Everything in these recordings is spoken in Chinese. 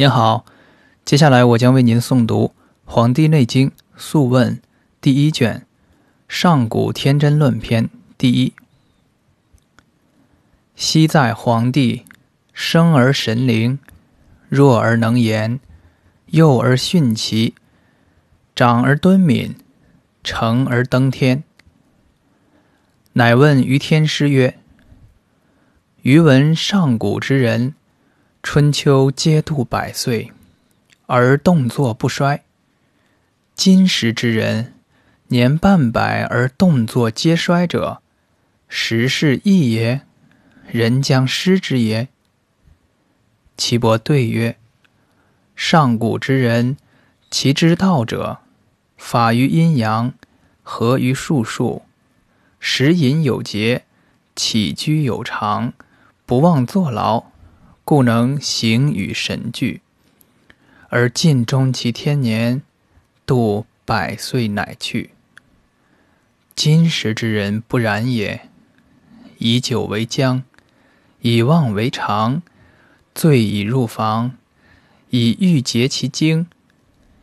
您好，接下来我将为您诵读《黄帝内经·素问》第一卷《上古天真论篇》第一。昔在黄帝，生而神灵，弱而能言，幼而徇齐，长而敦敏，成而登天。乃问于天师曰：“余闻上古之人。”春秋皆度百岁，而动作不衰。今时之人，年半百而动作皆衰者，时势异也？人将失之也？岐伯对曰：上古之人，其之道者，法于阴阳，合于术数，食饮有节，起居有常，不忘坐劳。故能形与神俱，而尽终其天年，度百岁乃去。今时之人不然也，以酒为浆，以妄为常，醉以入房，以欲竭其精，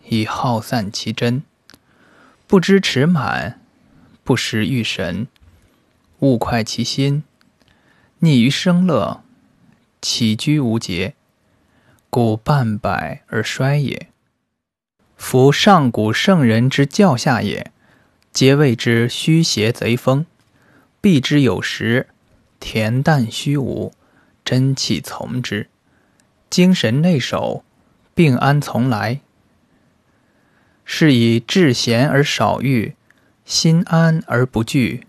以耗散其真，不知持满，不识欲神，勿快其心，溺于生乐。起居无节，故半百而衰也。夫上古圣人之教下也，皆谓之虚邪贼风，避之有时，恬淡虚无，真气从之，精神内守，病安从来？是以志闲而少欲，心安而不惧，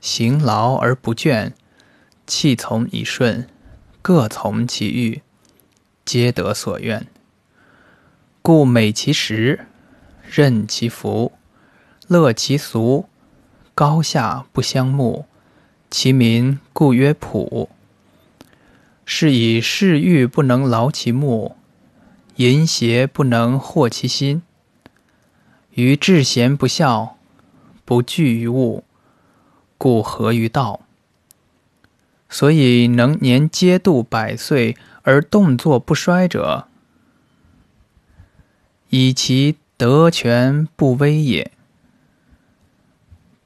行劳而不倦，气从以顺。各从其欲，皆得所愿。故美其食，任其服，乐其俗，高下不相慕。其民故曰朴。是以嗜欲不能劳其目，淫邪不能惑其心。于至贤不孝，不惧于物，故合于道。所以能年皆度百岁而动作不衰者，以其德全不危也。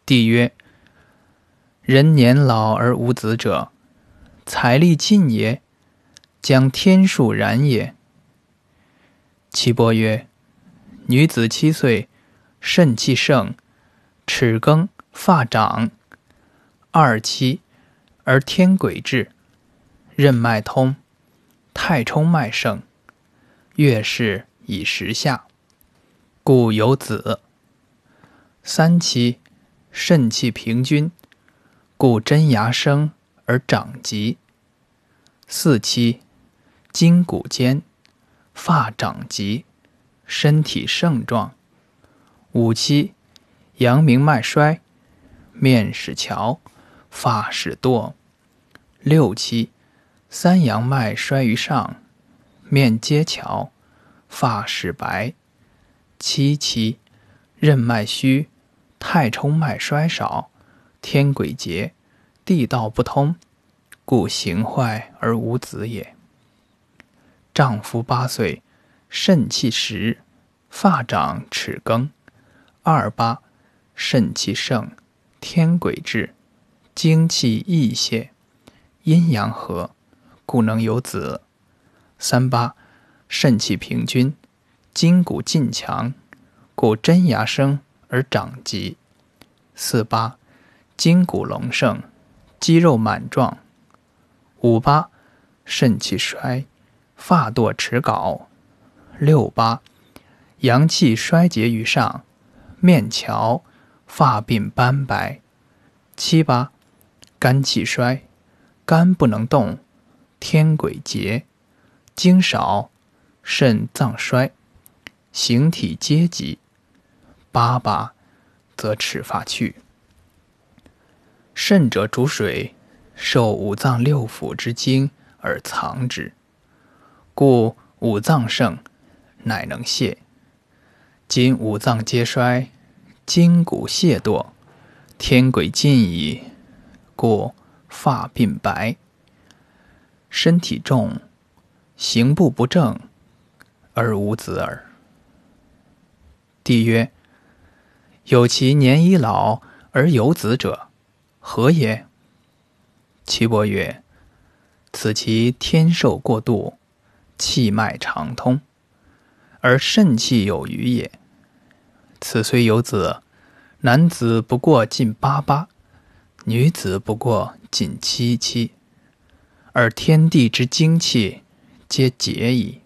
帝曰：人年老而无子者，财力尽也，将天数然也。岐伯曰：女子七岁，肾气盛，齿更，发长，二七。而天癸至，任脉通，太冲脉盛，月事以时下，故有子。三期，肾气平均，故真牙生而长疾。四期，筋骨坚，发长疾，身体盛壮。五期，阳明脉衰，面始憔。发始堕，六七，三阳脉衰于上，面皆憔，发始白。七七，任脉虚，太冲脉衰少，天癸竭，地道不通，故形坏而无子也。丈夫八岁，肾气实，发长齿更。二八，肾气盛，天癸至。精气溢泄，阴阳和，故能有子。三八，肾气平均，筋骨劲强，故真牙生而长疾。四八，筋骨隆盛，肌肉满壮。五八，肾气衰，发堕齿槁。六八，阳气衰竭于上，面憔，发鬓斑白。七八。肝气衰，肝不能动，天鬼竭，精少，肾脏衰，形体皆急。八八，则齿发去。肾者主水，受五脏六腑之精而藏之，故五脏盛，乃能泄。今五脏皆衰，筋骨懈堕，天鬼尽矣。故发鬓白，身体重，行步不正，而无子耳。帝曰：有其年已老而有子者，何也？岐伯曰：此其天寿过度，气脉长通，而肾气有余也。此虽有子，男子不过近八八，女子不过仅七七，而天地之精气皆竭矣。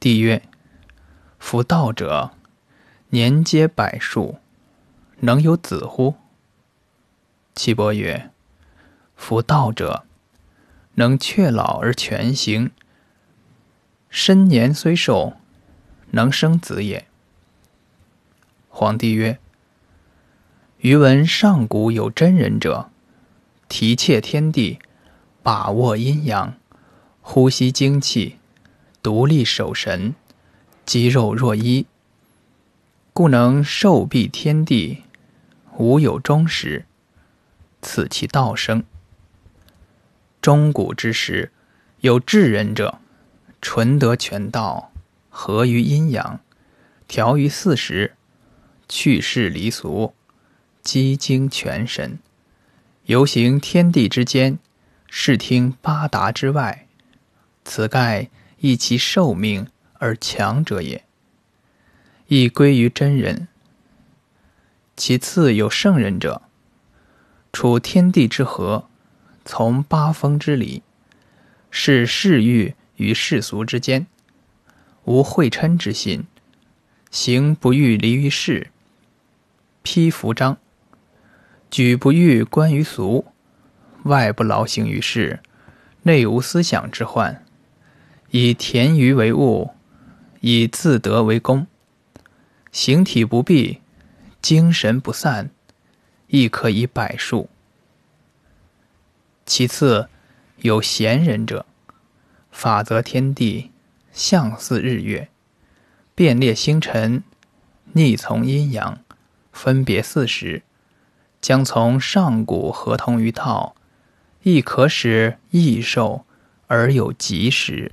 帝曰：夫道者，年皆百数，能有子乎？岐伯曰：夫道者，能却老而全行，身年虽寿，能生子也。皇帝曰：“余闻上古有真人者，提挈天地，把握阴阳，呼吸精气，独立守神，肌肉若一，故能寿庇天地，无有终时。此其道生。中古之时，有智人者，纯德全道，合于阴阳，调于四时。”去世离俗，积精全神，游行天地之间，视听八达之外。此盖益其寿命而强者也。亦归于真人。其次有圣人者，处天地之和，从八风之理，视世欲与世俗之间，无会嗔之心，行不欲离于世。披服章，举不欲观于俗，外不劳形于世，内无思想之患，以田鱼为物，以自得为功，形体不闭，精神不散，亦可以百数。其次有贤人者，法则天地，象似日月，变列星辰，逆从阴阳。分别四时，将从上古合同于道，亦可使益寿而有吉时。